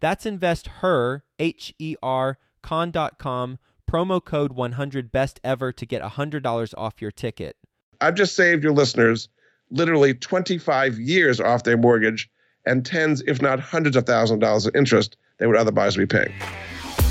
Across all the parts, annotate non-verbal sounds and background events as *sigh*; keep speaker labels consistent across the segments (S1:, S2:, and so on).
S1: That's investher, H E R, con.com promo code 100 best ever to get $100 off your ticket.
S2: I've just saved your listeners literally 25 years off their mortgage and tens, if not hundreds of thousands of dollars of interest they would otherwise be paying.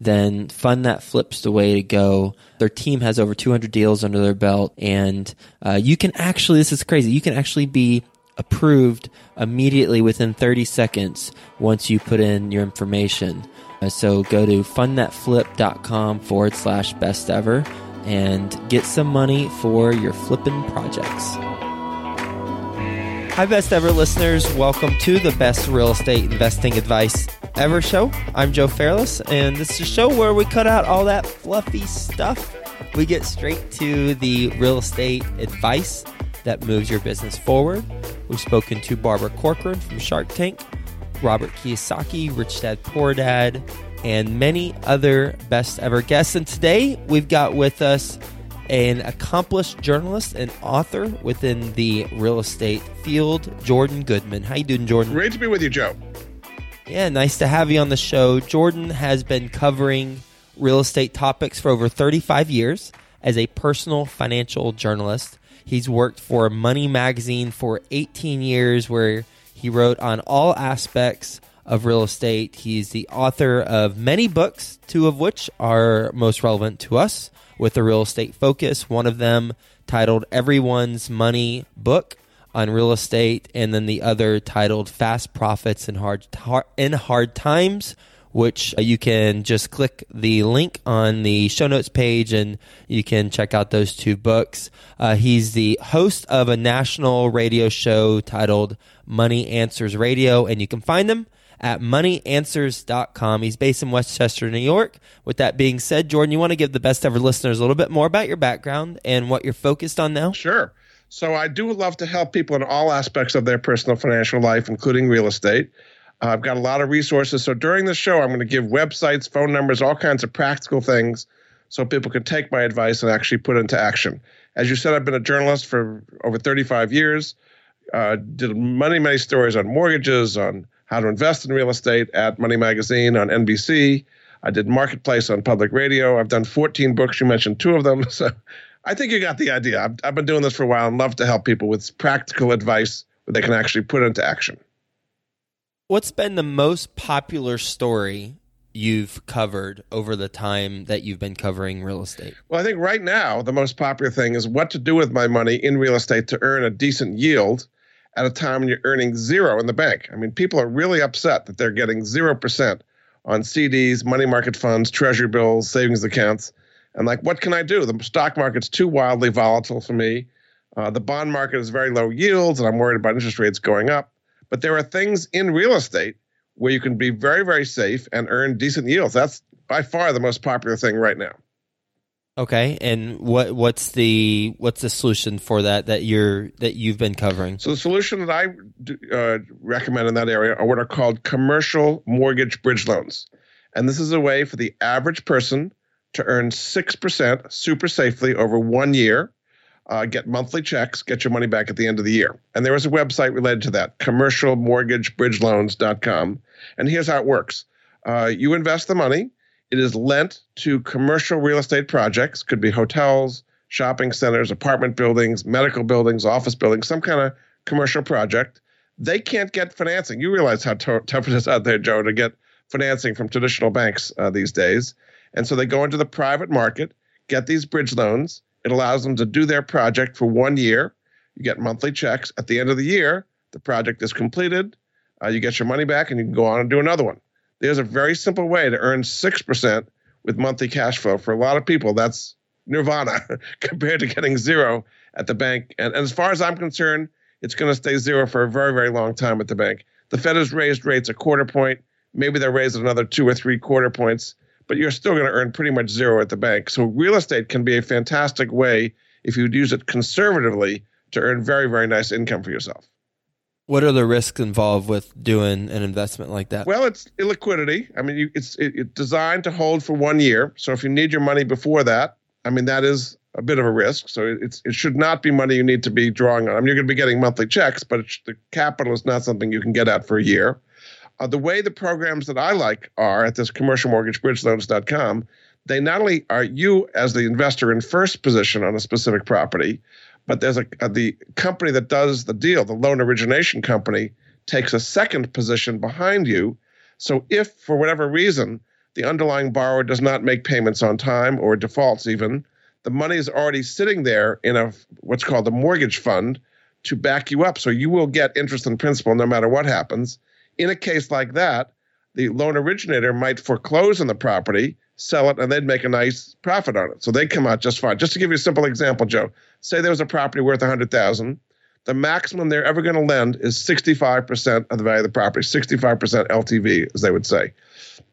S1: then Fund That Flip's the way to go. Their team has over 200 deals under their belt, and uh, you can actually, this is crazy, you can actually be approved immediately within 30 seconds once you put in your information. Uh, so go to fundthatflip.com forward slash best ever and get some money for your flipping projects. Hi, best ever listeners. Welcome to the best real estate investing advice ever show. I'm Joe Fairless, and this is a show where we cut out all that fluffy stuff. We get straight to the real estate advice that moves your business forward. We've spoken to Barbara Corcoran from Shark Tank, Robert Kiyosaki, Rich Dad Poor Dad, and many other best ever guests. And today we've got with us an accomplished journalist and author within the real estate field, Jordan Goodman. How you doing, Jordan?
S2: Great to be with you, Joe.
S1: Yeah, nice to have you on the show. Jordan has been covering real estate topics for over 35 years as a personal financial journalist. He's worked for Money Magazine for 18 years, where he wrote on all aspects of real estate. He's the author of many books, two of which are most relevant to us with a real estate focus. One of them titled Everyone's Money Book on Real Estate, and then the other titled Fast Profits in Hard, in hard Times. Which uh, you can just click the link on the show notes page and you can check out those two books. Uh, he's the host of a national radio show titled Money Answers Radio, and you can find them at moneyanswers.com. He's based in Westchester, New York. With that being said, Jordan, you want to give the best ever listeners a little bit more about your background and what you're focused on now?
S2: Sure. So I do love to help people in all aspects of their personal financial life, including real estate. Uh, I've got a lot of resources. So during the show, I'm going to give websites, phone numbers, all kinds of practical things so people can take my advice and actually put into action. As you said, I've been a journalist for over 35 years. Uh, did many, many stories on mortgages, on how to invest in real estate at Money Magazine on NBC. I did Marketplace on public radio. I've done 14 books. You mentioned two of them. *laughs* So I think you got the idea. I've, I've been doing this for a while and love to help people with practical advice that they can actually put into action.
S1: What's been the most popular story you've covered over the time that you've been covering real estate?
S2: Well, I think right now the most popular thing is what to do with my money in real estate to earn a decent yield at a time when you're earning zero in the bank. I mean, people are really upset that they're getting 0% on CDs, money market funds, treasury bills, savings accounts. And like, what can I do? The stock market's too wildly volatile for me. Uh, the bond market is very low yields, and I'm worried about interest rates going up. But there are things in real estate where you can be very, very safe and earn decent yields. That's by far the most popular thing right now.
S1: Okay, and what what's the what's the solution for that that you're that you've been covering?
S2: So the solution that I uh, recommend in that area are what are called commercial mortgage bridge loans, and this is a way for the average person to earn six percent super safely over one year, uh, get monthly checks, get your money back at the end of the year. And there is a website related to that, commercialmortgagebridgeloans.com. And here's how it works: uh, you invest the money it is lent to commercial real estate projects, could be hotels, shopping centers, apartment buildings, medical buildings, office buildings, some kind of commercial project. They can't get financing. You realize how t- tough it is out there, Joe, to get financing from traditional banks uh, these days. And so they go into the private market, get these bridge loans. It allows them to do their project for one year. You get monthly checks. At the end of the year, the project is completed. Uh, you get your money back and you can go on and do another one. There's a very simple way to earn 6% with monthly cash flow. For a lot of people, that's nirvana *laughs* compared to getting zero at the bank. And, and as far as I'm concerned, it's going to stay zero for a very, very long time at the bank. The Fed has raised rates a quarter point. Maybe they'll raise another two or three quarter points, but you're still going to earn pretty much zero at the bank. So real estate can be a fantastic way if you use it conservatively to earn very, very nice income for yourself.
S1: What are the risks involved with doing an investment like that?
S2: Well, it's illiquidity. I mean, you, it's it, it's designed to hold for one year. So if you need your money before that, I mean, that is a bit of a risk. So it's it should not be money you need to be drawing on. I mean, you're going to be getting monthly checks, but the capital is not something you can get at for a year. Uh, the way the programs that I like are at this commercialmortgagebridgeloans.com, they not only are you as the investor in first position on a specific property, but there's a, a, the company that does the deal, the loan origination company, takes a second position behind you. So if for whatever reason the underlying borrower does not make payments on time or defaults even, the money is already sitting there in a what's called a mortgage fund to back you up. So you will get interest and principal no matter what happens. In a case like that, the loan originator might foreclose on the property, sell it, and they'd make a nice profit on it. So they'd come out just fine. Just to give you a simple example, Joe, say there was a property worth 100000 the maximum they're ever going to lend is 65% of the value of the property, 65% LTV, as they would say.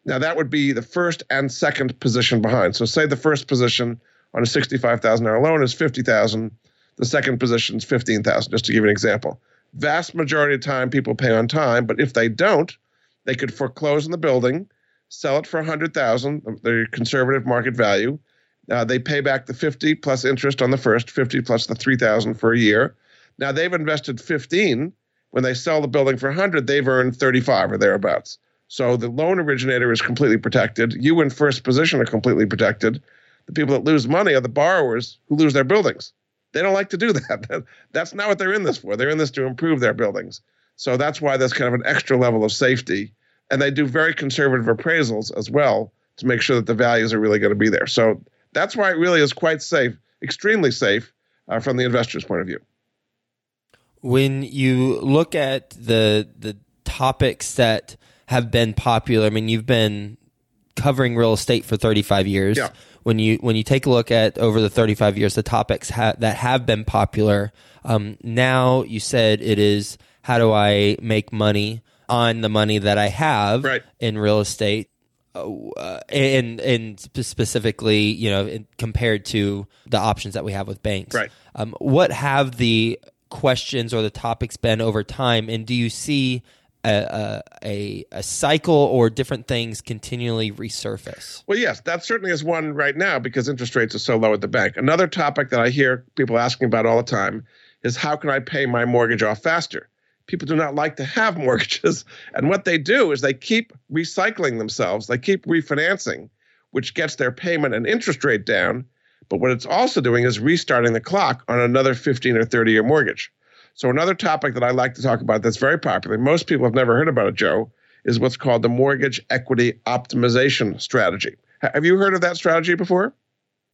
S2: Now, that would be the first and second position behind. So, say the first position on a $65,000 loan is 50000 the second position is 15000 just to give you an example. Vast majority of time, people pay on time, but if they don't, they could foreclose on the building, sell it for 100000 the conservative market value, uh, they pay back the 50 plus interest on the first, 50 plus the 3000 for a year. Now they've invested 15. When they sell the building for 100, they've earned 35 or thereabouts. So the loan originator is completely protected. You in first position are completely protected. The people that lose money are the borrowers who lose their buildings. They don't like to do *laughs* that. That's not what they're in this for. They're in this to improve their buildings. So that's why there's kind of an extra level of safety. And they do very conservative appraisals as well to make sure that the values are really going to be there. So that's why it really is quite safe, extremely safe uh, from the investor's point of view.
S1: When you look at the the topics that have been popular, I mean, you've been covering real estate for 35 years.
S2: Yeah.
S1: When you when you take a look at over the 35 years, the topics ha- that have been popular. Um, now you said it is how do I make money on the money that I have
S2: right.
S1: in real estate uh, and and specifically, you know, compared to the options that we have with banks.
S2: Right.
S1: Um, what have the questions or the topics been over time, and do you see a, a, a cycle or different things continually resurface?
S2: Well, yes, that certainly is one right now because interest rates are so low at the bank. Another topic that I hear people asking about all the time is how can I pay my mortgage off faster? People do not like to have *laughs* mortgages. And what they do is they keep recycling themselves, they keep refinancing, which gets their payment and interest rate down. But what it's also doing is restarting the clock on another 15 or 30 year mortgage. So, another topic that I like to talk about that's very popular, most people have never heard about it, Joe, is what's called the mortgage equity optimization strategy. Have you heard of that strategy before?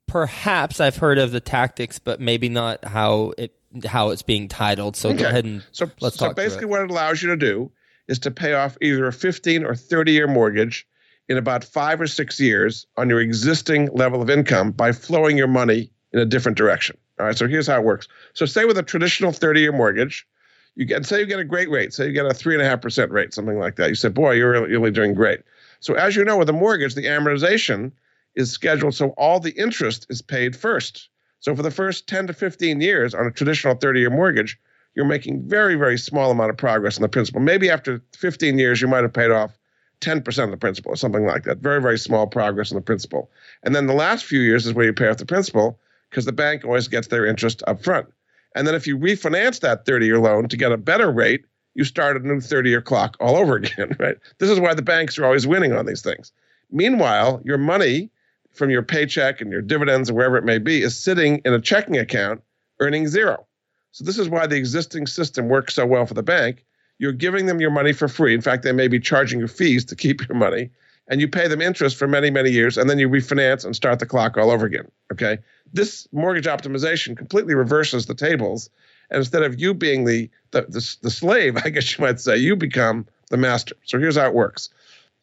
S1: Perhaps I've heard of the tactics, but maybe not how it how it's being titled. So okay. go ahead and
S2: so,
S1: let's
S2: so
S1: talk.
S2: So basically, what it allows you to do is to pay off either a 15 or 30 year mortgage in about five or six years on your existing level of income by flowing your money in a different direction. All right, so here's how it works. So say with a traditional 30 year mortgage, you get say you get a great rate, say you get a three and a half percent rate, something like that. You said, boy, you're really, really doing great. So as you know, with a mortgage, the amortization is scheduled so all the interest is paid first. So for the first 10 to 15 years on a traditional 30 year mortgage, you're making very, very small amount of progress on the principal. Maybe after 15 years, you might have paid off 10% of the principal or something like that. Very, very small progress on the principal. And then the last few years is where you pay off the principal because the bank always gets their interest up front. And then if you refinance that 30 year loan to get a better rate, you start a new 30 year clock all over *laughs* again, right? This is why the banks are always winning on these things. Meanwhile, your money from your paycheck and your dividends or wherever it may be is sitting in a checking account earning zero. So this is why the existing system works so well for the bank. You're giving them your money for free. In fact, they may be charging you fees to keep your money, and you pay them interest for many, many years, and then you refinance and start the clock all over again. Okay. This mortgage optimization completely reverses the tables. And instead of you being the, the, the, the slave, *laughs* I guess you might say, you become the master. So here's how it works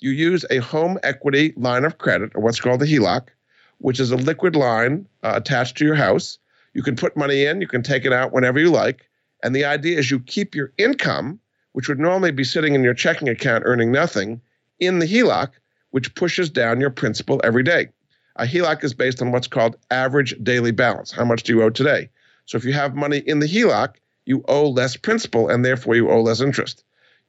S2: you use a home equity line of credit, or what's called the HELOC, which is a liquid line uh, attached to your house. You can put money in, you can take it out whenever you like. And the idea is you keep your income, which would normally be sitting in your checking account earning nothing, in the HELOC, which pushes down your principal every day. A HELOC is based on what's called average daily balance. How much do you owe today? So if you have money in the HELOC, you owe less principal and therefore you owe less interest.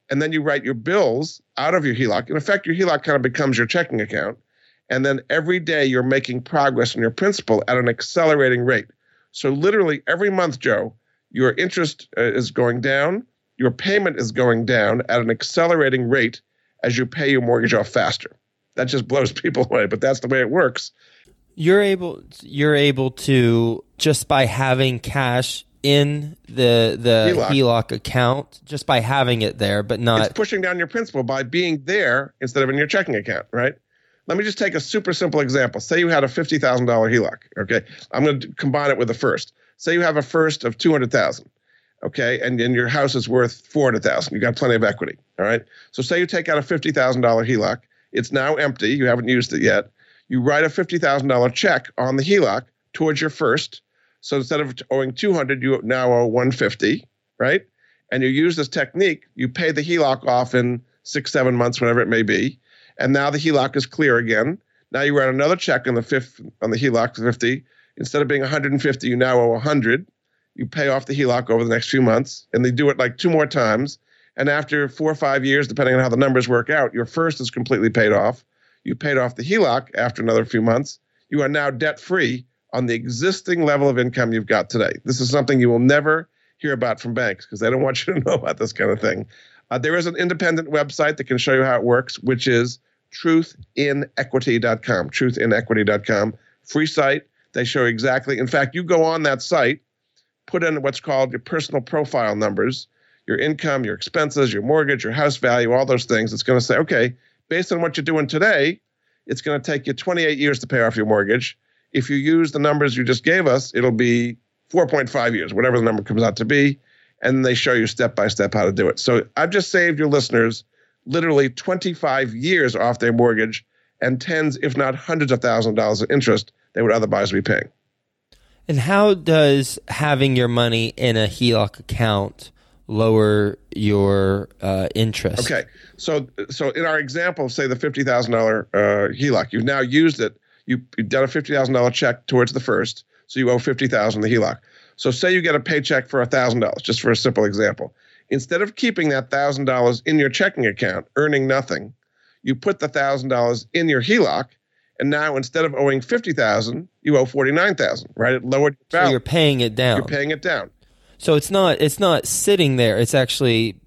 S2: And then you write your bills out of your HELOC. In effect, your HELOC kind of becomes your checking account. And then every day you're making progress on your principal at an accelerating rate. So literally every month, Joe, your interest uh, is going down, your payment is going down at an accelerating rate as you pay your mortgage off faster that just blows *laughs* people away. But that's the way it works.
S1: You're able you're able to just by having cash in the the HELOC. HELOC account just by having it there, but not
S2: it's pushing down your principal by being there instead of in your checking account, right? Let me just take a super simple example. Say you had a fifty thousand dollar HELOC. Okay, I'm going to combine it with a first. Say you have a first of two hundred thousand. Okay, and, and your house is worth four hundred thousand. You got plenty of equity. All right. So say you take out a fifty thousand dollar HELOC. It's now empty. You haven't used it yet. You write a $50,000 check on the HELOC towards your first. So instead of owing 200, you now owe 150, right? And you use this technique. You pay the HELOC off in six, seven months, whatever it may be. And now the HELOC is clear again. Now you write another check on the fifth on the HELOC 50. Instead of being 150, you now owe 100. You pay off the HELOC over the next few months, and they do it like two more times. And after four or five years, depending on how the numbers work out, your first is completely paid off. You paid off the HELOC after another few months. You are now debt free on the existing level of income you've got today. This is something you will never hear about from banks because they don't want you to *laughs* know about this kind of thing. Uh, there is an independent website that can show you how it works, which is truthinequity.com. Truthinequity.com. Free site. They show exactly. In fact, you go on that site, put in what's called your personal profile numbers your income, your expenses, your mortgage, your house value, all those things. It's going to say, okay, based on what you're doing today, it's going to take you 28 years to pay off your mortgage. If you use the numbers you just gave us, it'll be 4.5 years, whatever the number comes out to be. And they show you step by step how to do it. So I've just saved your listeners literally 25 years off their mortgage and tens, if not hundreds of thousands of dollars of interest they would otherwise be paying.
S1: And how does having your money in a HELOC account lower your uh, interest.
S2: Okay, so so in our example, say the fifty thousand uh, dollar HELOC, you've now used it. You, you've done a fifty thousand dollar check towards the first, so you owe fifty thousand the HELOC. So say you get a paycheck for thousand dollars, just for a simple example. Instead of keeping that thousand dollars in your checking account, earning nothing, you put the thousand dollars in your HELOC, and now instead of owing fifty thousand, you owe forty nine thousand. Right? It lowered.
S1: Your so you're paying it down.
S2: You're paying it down.
S1: So it's not it's not sitting there. It's actually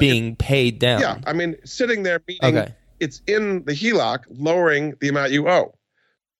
S1: being paid down.
S2: Yeah, I mean, sitting there meaning okay. it's in the HELOC, lowering the amount you owe.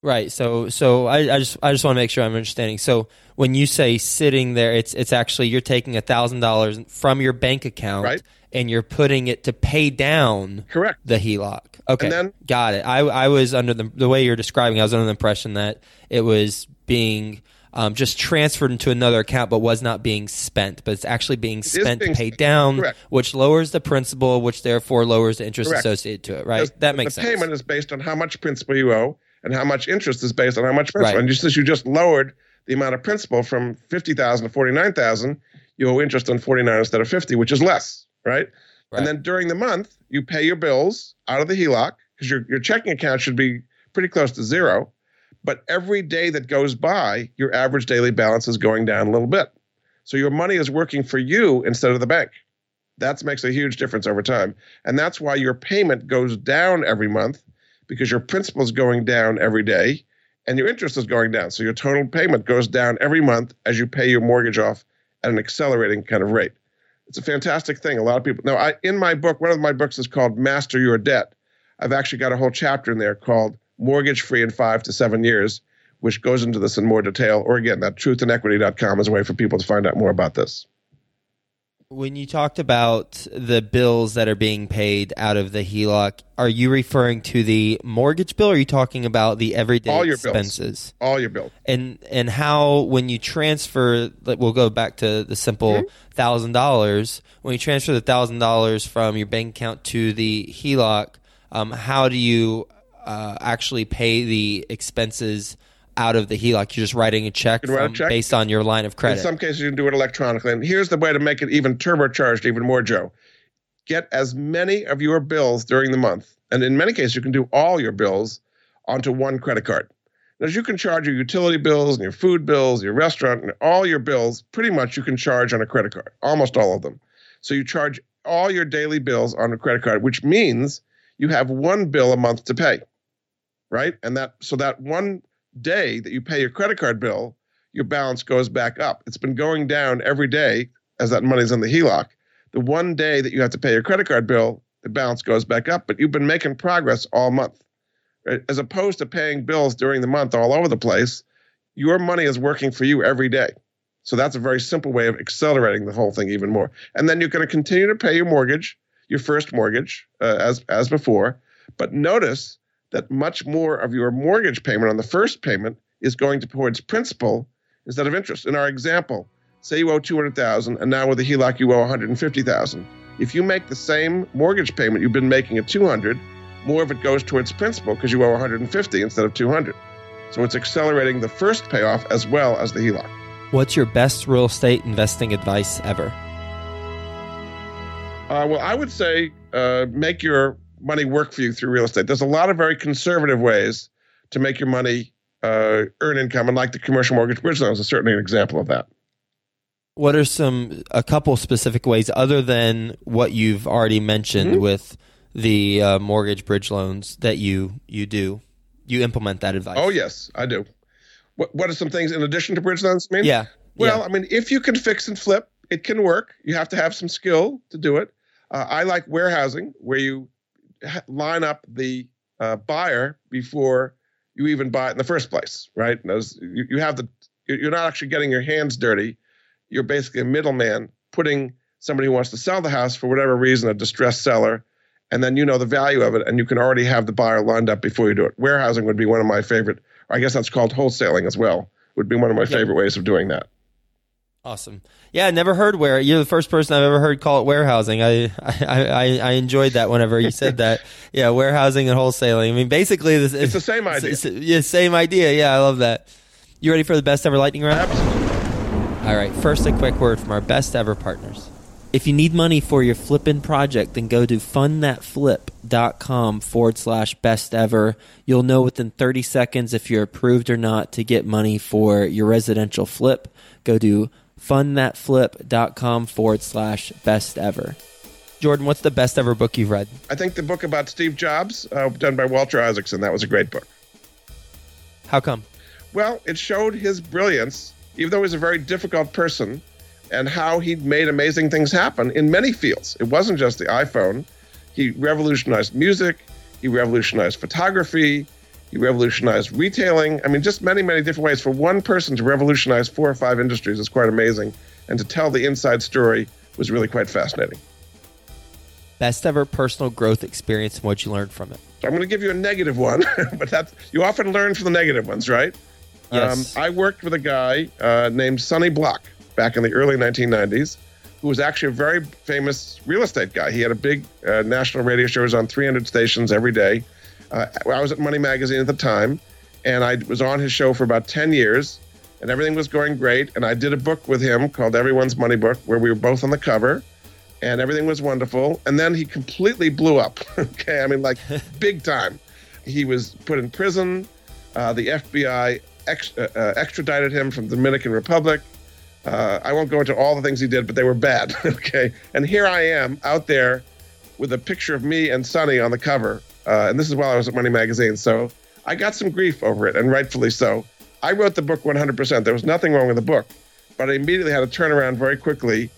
S1: Right. So so I, I just I just want to make sure I'm understanding. So when you say sitting there, it's it's actually you're taking a thousand dollars from your bank account
S2: Right.
S1: and you're putting it to pay down
S2: Correct.
S1: the HELOC. Okay.
S2: And then-
S1: got it. I I was under the the way you're describing, I was under the impression that it was being um, just transferred into another account, but was not being spent. But it's actually being spent
S2: being
S1: to pay
S2: spent.
S1: down,
S2: Correct.
S1: which lowers the principal, which therefore lowers the interest
S2: Correct.
S1: associated to it. Right. That makes
S2: the
S1: sense.
S2: payment is based on how much principal you owe, and how much interest is based on how much principal.
S1: Right.
S2: And just as you just lowered the amount of principal from fifty thousand to forty nine thousand, you owe interest on forty nine instead of fifty, which is less, right?
S1: Right.
S2: And then during the month, you pay your bills out of the HELOC because your your checking account should be pretty close to zero. But every day that goes by, your average daily balance is going down a little bit. So your money is working for you instead of the bank. That makes a huge difference over time. And that's why your payment goes down every month because your principal is going down every day and your interest is going down. So your total payment goes down every month as you pay your mortgage off at an accelerating kind of rate. It's a fantastic thing. A lot of people now I in my book, one of my books is called Master Your Debt. I've actually got a whole chapter in there called Mortgage Free in Five to Seven Years, which goes into this in more detail. Or again, that truthinequity.com is a way for people to find out more about this.
S1: When you talked about the bills that are being paid out of the HELOC, are you referring to the mortgage bill or are you talking about the everyday
S2: All your bills.
S1: expenses?
S2: All your bills.
S1: And and how when you transfer like, we'll go back to the simple thousand dollars. When you transfer the thousand dollars from your bank account to the HELOC, um, how do you uh, actually pay the expenses out of the HELOC? You're just writing a check,
S2: can a check.
S1: based on your line of credit.
S2: In some cases, you can do it electronically. And here's the way to make it even turbocharged even more, Joe. Get as many of your bills during the month, and in many cases, you can do all your bills onto one credit card. Now, you can charge your utility bills and your food bills, your restaurant, and all your bills. Pretty much, you can charge on a credit card, almost all of them. So you charge all your daily bills on a credit card, which means you have one bill a month to pay, right? And that so that one day that you pay your credit card bill, your balance goes back up. It's been going down every day as that money's in the HELOC. The one day that you have to pay your credit card bill, the balance goes back up, but you've been making progress all month. Right? As opposed to paying bills during the month all over the place, your money is working for you every day. So that's a very simple way of accelerating the whole thing even more. And then you're going to continue to pay your mortgage, your first mortgage, uh, as as before. But notice that much more of your mortgage payment on the first payment is going towards principal instead of interest. In our example, say you owe 200,000 and now with the HELOC you owe 150,000. If you make the same mortgage payment you've been making at 200, more of it goes towards principal because you owe 150 instead of 200. So it's accelerating the first payoff as well as the HELOC.
S1: What's your best real estate investing advice ever?
S2: Uh, well, I would say uh, make your money work for you through real estate. There's a lot of very conservative ways to make your money uh, earn income, and like the commercial mortgage bridge loans is certainly an example of that.
S1: What are some a couple specific ways other than what you've already mentioned
S2: Mhm.
S1: with the uh, mortgage bridge loans that you you do? You implement that advice.
S2: Oh yes, I do. What What are some things in addition to bridge loans? I mean,
S1: Yeah.
S2: Well,
S1: yeah.
S2: I mean, if you can fix and flip, it can work. You have to have some skill to do it. Uh, I like warehousing, where you line up the uh, buyer before you even buy it in the first place, right? You, you have the, you're you're not actually getting your hands dirty. You're basically a middleman putting somebody who wants to sell the house for whatever reason, a distressed seller, and then you know the value of it, and you can already have the buyer lined up before you do it. Warehousing would be one of my favorite. I guess that's called wholesaling as well. Would be one of my favorite ways of doing that.
S1: Awesome. Yeah, I never heard where you're the first person I've ever heard call it warehousing. I I, I, I enjoyed that whenever you said that. *laughs* Yeah, warehousing and wholesaling. I mean, basically, this
S2: It's the same idea.
S1: It's, it's- yeah, same idea. Yeah, I love that. You ready for the best ever lightning round?
S2: Absolutely.
S1: All right, first a quick word from our best ever partners. If you need money for your flipping project, then go to fundthatflip.com forward slash best ever. You'll know within 30 seconds if you're approved or not to get money for your residential flip. Go to fundthatflip.com forward slash best ever. Jordan, what's the best ever book you've read?
S2: I think the book about Steve Jobs, uh, done by Walter Isaacson, that was a great book.
S1: How come?
S2: Well, it showed his brilliance, even though he was a very difficult person, and how he made amazing things happen in many fields. It wasn't just the iPhone. He revolutionized music, he revolutionized photography, He revolutionized retailing. I mean, just many, many different ways. For one person to revolutionize four or five industries is quite amazing. And to tell the inside story was really quite fascinating.
S1: Best ever personal growth experience and what you learned from it.
S2: So I'm going to give you a negative one, *laughs* but that's you often learn from the negative ones, right?
S1: Yes.
S2: Um, I worked with a guy uh, named Sonny Bloch back in the early 1990s, who was actually a very famous real estate guy. He had a big uh, national radio show, He was on 300 stations every day. Uh, I was at Money Magazine at the time, and I was on his show for about 10 years, and everything was going great. And I did a book with him called Everyone's Money Book, where we were both on the cover, and everything was wonderful. And then he completely blew up. *laughs* okay, I mean, like *laughs* big time. He was put in prison. Uh, the FBI ex- uh, uh, extradited him from the Dominican Republic. Uh, I won't go into all the things he did, but they were bad. *laughs* okay, and here I am out there with a picture of me and Sonny on the cover, uh, and this is while I was at Money Magazine. So I got some grief over it, and rightfully so. I wrote the book 100%. There was nothing wrong with the book, but I immediately had to turn around very quickly,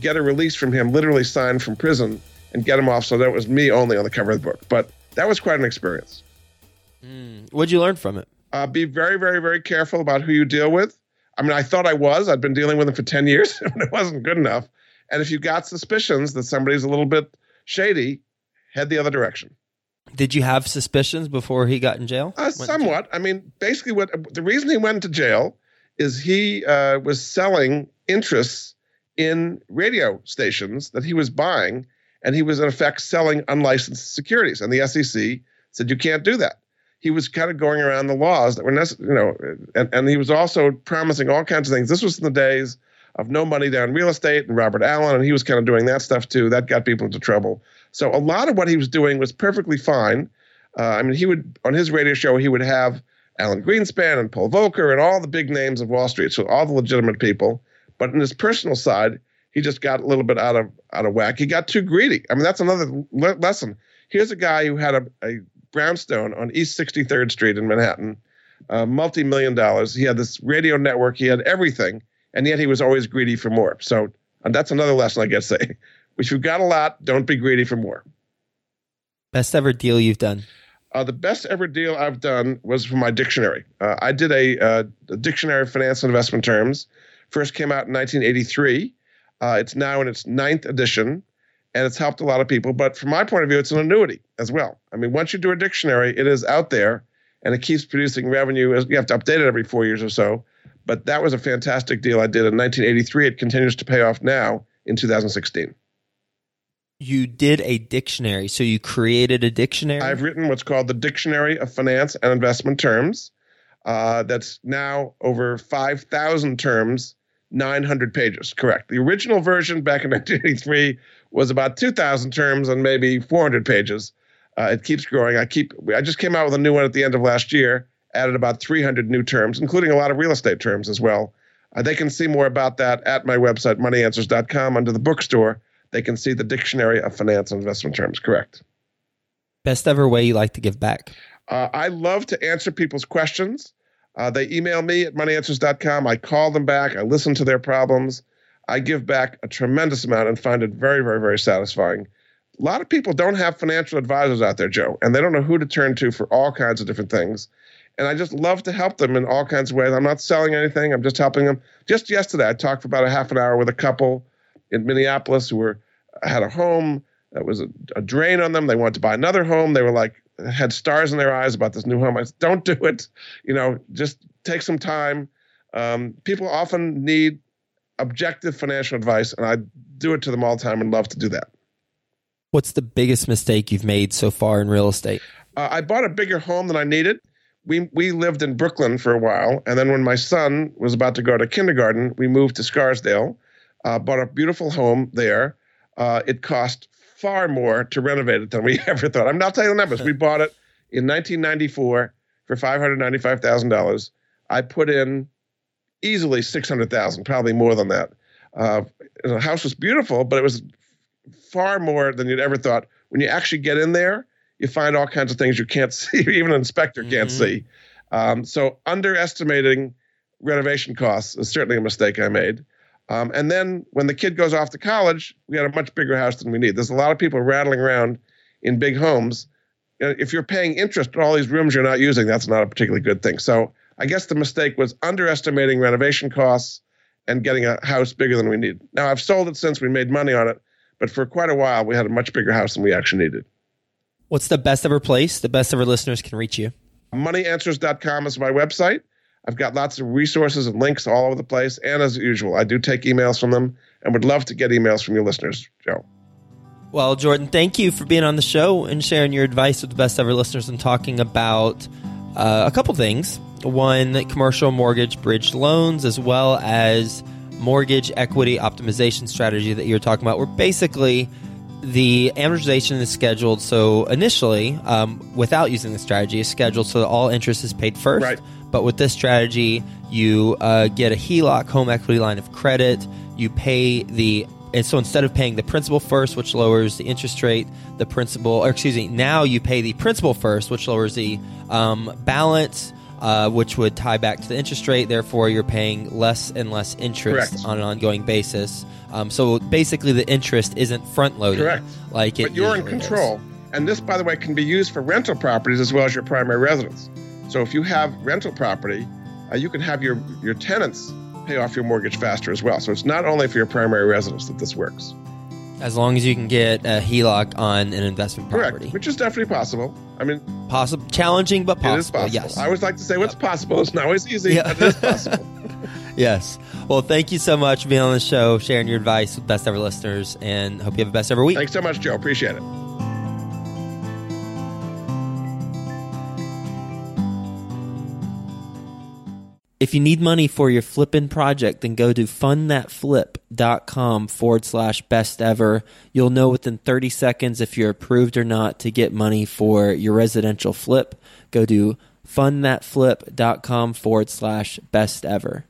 S2: get a release from him, literally signed from prison, and get him off so that it was me only on the cover of the book. But that was quite an experience.
S1: Mm. What'd you learn from it?
S2: Uh, be very, very, very careful about who you deal with. I mean, I thought I was. I'd been dealing with him for 10 *laughs* years, and it wasn't good enough. And if you've got suspicions that somebody's a little bit shady, head the other direction.
S1: Did you have suspicions before he got in jail?
S2: Uh, somewhat. I mean, basically, what the reason he went to jail is he uh, was selling interests in radio stations that he was buying, and he was in effect selling unlicensed securities. And the SEC said you can't do that. He was kind of going around the laws that were necessary, you know, and, and he was also promising all kinds of things. This was in the days of no money down real estate and Robert Allen, and he was kind of doing that stuff too. That got people into trouble. So a lot of what he was doing was perfectly fine. Uh, I mean, he would on his radio show he would have Alan Greenspan and Paul Volcker and all the big names of Wall Street, so all the legitimate people. But in his personal side, he just got a little bit out of out of whack. He got too greedy. I mean, that's another le- lesson. Here's a guy who had a, a brownstone on East 63rd Street in Manhattan, uh, multi-million dollars. He had this radio network. He had everything, and yet he was always greedy for more. So and that's another lesson I guess *laughs* say which you've got a lot, don't be greedy for more.
S1: Best ever deal you've done?
S2: Uh, the best ever deal I've done was for my dictionary. Uh, I did a, uh, a, dictionary of finance and investment terms. First came out in 1983. Uh, it's now in its ninth edition, and it's helped a lot of people. But from my point of view, it's an annuity as well. I mean, once you do a dictionary, it is out there, and it keeps producing revenue. You have to update it every four years or so. But that was a fantastic deal I did in 1983. It continues to pay off now in 2016
S1: you did a dictionary. So you created a dictionary?
S2: I've written what's called the Dictionary of Finance and Investment Terms. Uh, that's now over 5,000 terms, 900 pages. Correct. The original version back in *laughs* 1983 was about 2,000 terms and maybe 400 pages. Uh, it keeps growing. I keep. I just came out with a new one at the end of last year. Added about 300 new terms, including a lot of real estate terms as well. Uh, they can see more about that at my website, moneyanswers.com, under the bookstore they can see the dictionary of finance and investment terms. Correct.
S1: Best ever way you like to give back?
S2: Uh, I love to answer people's questions. Uh, they email me at moneyanswers.com. I call them back. I listen to their problems. I give back a tremendous amount and find it very, very, very satisfying. A lot of people don't have financial advisors out there, Joe, and they don't know who to turn to for all kinds of different things. And I just love to help them in all kinds of ways. I'm not selling anything, I'm just helping them. Just yesterday, I talked for about a half an hour with a couple in Minneapolis who were had a home that was a, a, drain on them. They wanted to buy another home. They were like had stars in their eyes about this new home. I said, don't do it. You know, just take some time. Um, people often need objective financial advice, and I do it to them all the time and love to do that.
S1: What's the biggest mistake you've made so far in real estate?
S2: Uh, I bought a bigger home than I needed. We we lived in Brooklyn for a while, and then when my son was about to go to kindergarten, we moved to Scarsdale. Uh, bought a beautiful home there uh, it cost far more to renovate it than we *laughs* ever thought. I'm not telling you the numbers. we *laughs* bought it in 1994 for $595,000. I put in easily 600,000, probably more than that. Uh, the house was beautiful, but it was far more than you'd ever thought. When you actually get in there, you find all kinds of things you can't *laughs* see, even an inspector can't mm-hmm. see. Um, so underestimating renovation costs is certainly a mistake I made. Um, and then when the kid goes off to college, we had a much bigger house than we need. There's a lot of people rattling around in big homes. if you're paying interest on all these rooms you're not using, that's not a particularly good thing. So I guess the mistake was underestimating renovation costs and getting a house bigger than we need. Now I've sold it since we made money on it, but for quite a while we had a much bigger house than we actually needed.
S1: What's the best ever place the best ever listeners can reach you?
S2: Moneyanswers.com is my website. I've got lots of resources and links all over the place. And as usual, I do take emails from them and would love to get emails from your listeners, Joe.
S1: Well, Jordan, thank you for being on the show and sharing your advice with the best ever listeners and talking about uh, a couple things. One, commercial mortgage bridge loans, as well as mortgage equity optimization strategy that you're talking about, where basically the amortization is scheduled so initially, um, without using the strategy, is scheduled so that all interest is paid first.
S2: Right.
S1: But with this strategy, you uh, get a HELOC home equity line of credit. You pay the and so instead of paying the principal first, which lowers the interest rate, the principal, or excuse me, now you pay the principal first, which lowers the um, balance, uh, which would tie back to the interest rate. Therefore, you're paying less and less interest
S2: Correct.
S1: on an ongoing basis. Um, so basically, the interest isn't front loaded.
S2: Correct.
S1: Like it
S2: But you're in
S1: usually is.
S2: control. And this, by the way, can be used for rental properties as well as your primary residence. So if you have rental property, uh, you can have your, your tenants pay off your mortgage faster as well. So it's not only for your primary residence that this works.
S1: As long as you can get a HELOC on an investment property.
S2: Correct. Which is definitely possible. I mean,
S1: Possible, challenging, but possible.
S2: it is possible.
S1: Yes.
S2: I always like to say what's possible. It's not always easy,
S1: Yeah.
S2: but it is *laughs* possible.
S1: Yes. Well, thank you so much for being on the show, sharing your advice with best ever listeners, and hope you have a best ever week.
S2: Thanks so much, Joe. Appreciate it.
S1: If you need money for your flipping project, then go to fundthatflip.com forward slash best ever. You'll know within 30 seconds if you're approved or not to get money for your residential flip. Go to fundthatflip.com forward slash best ever.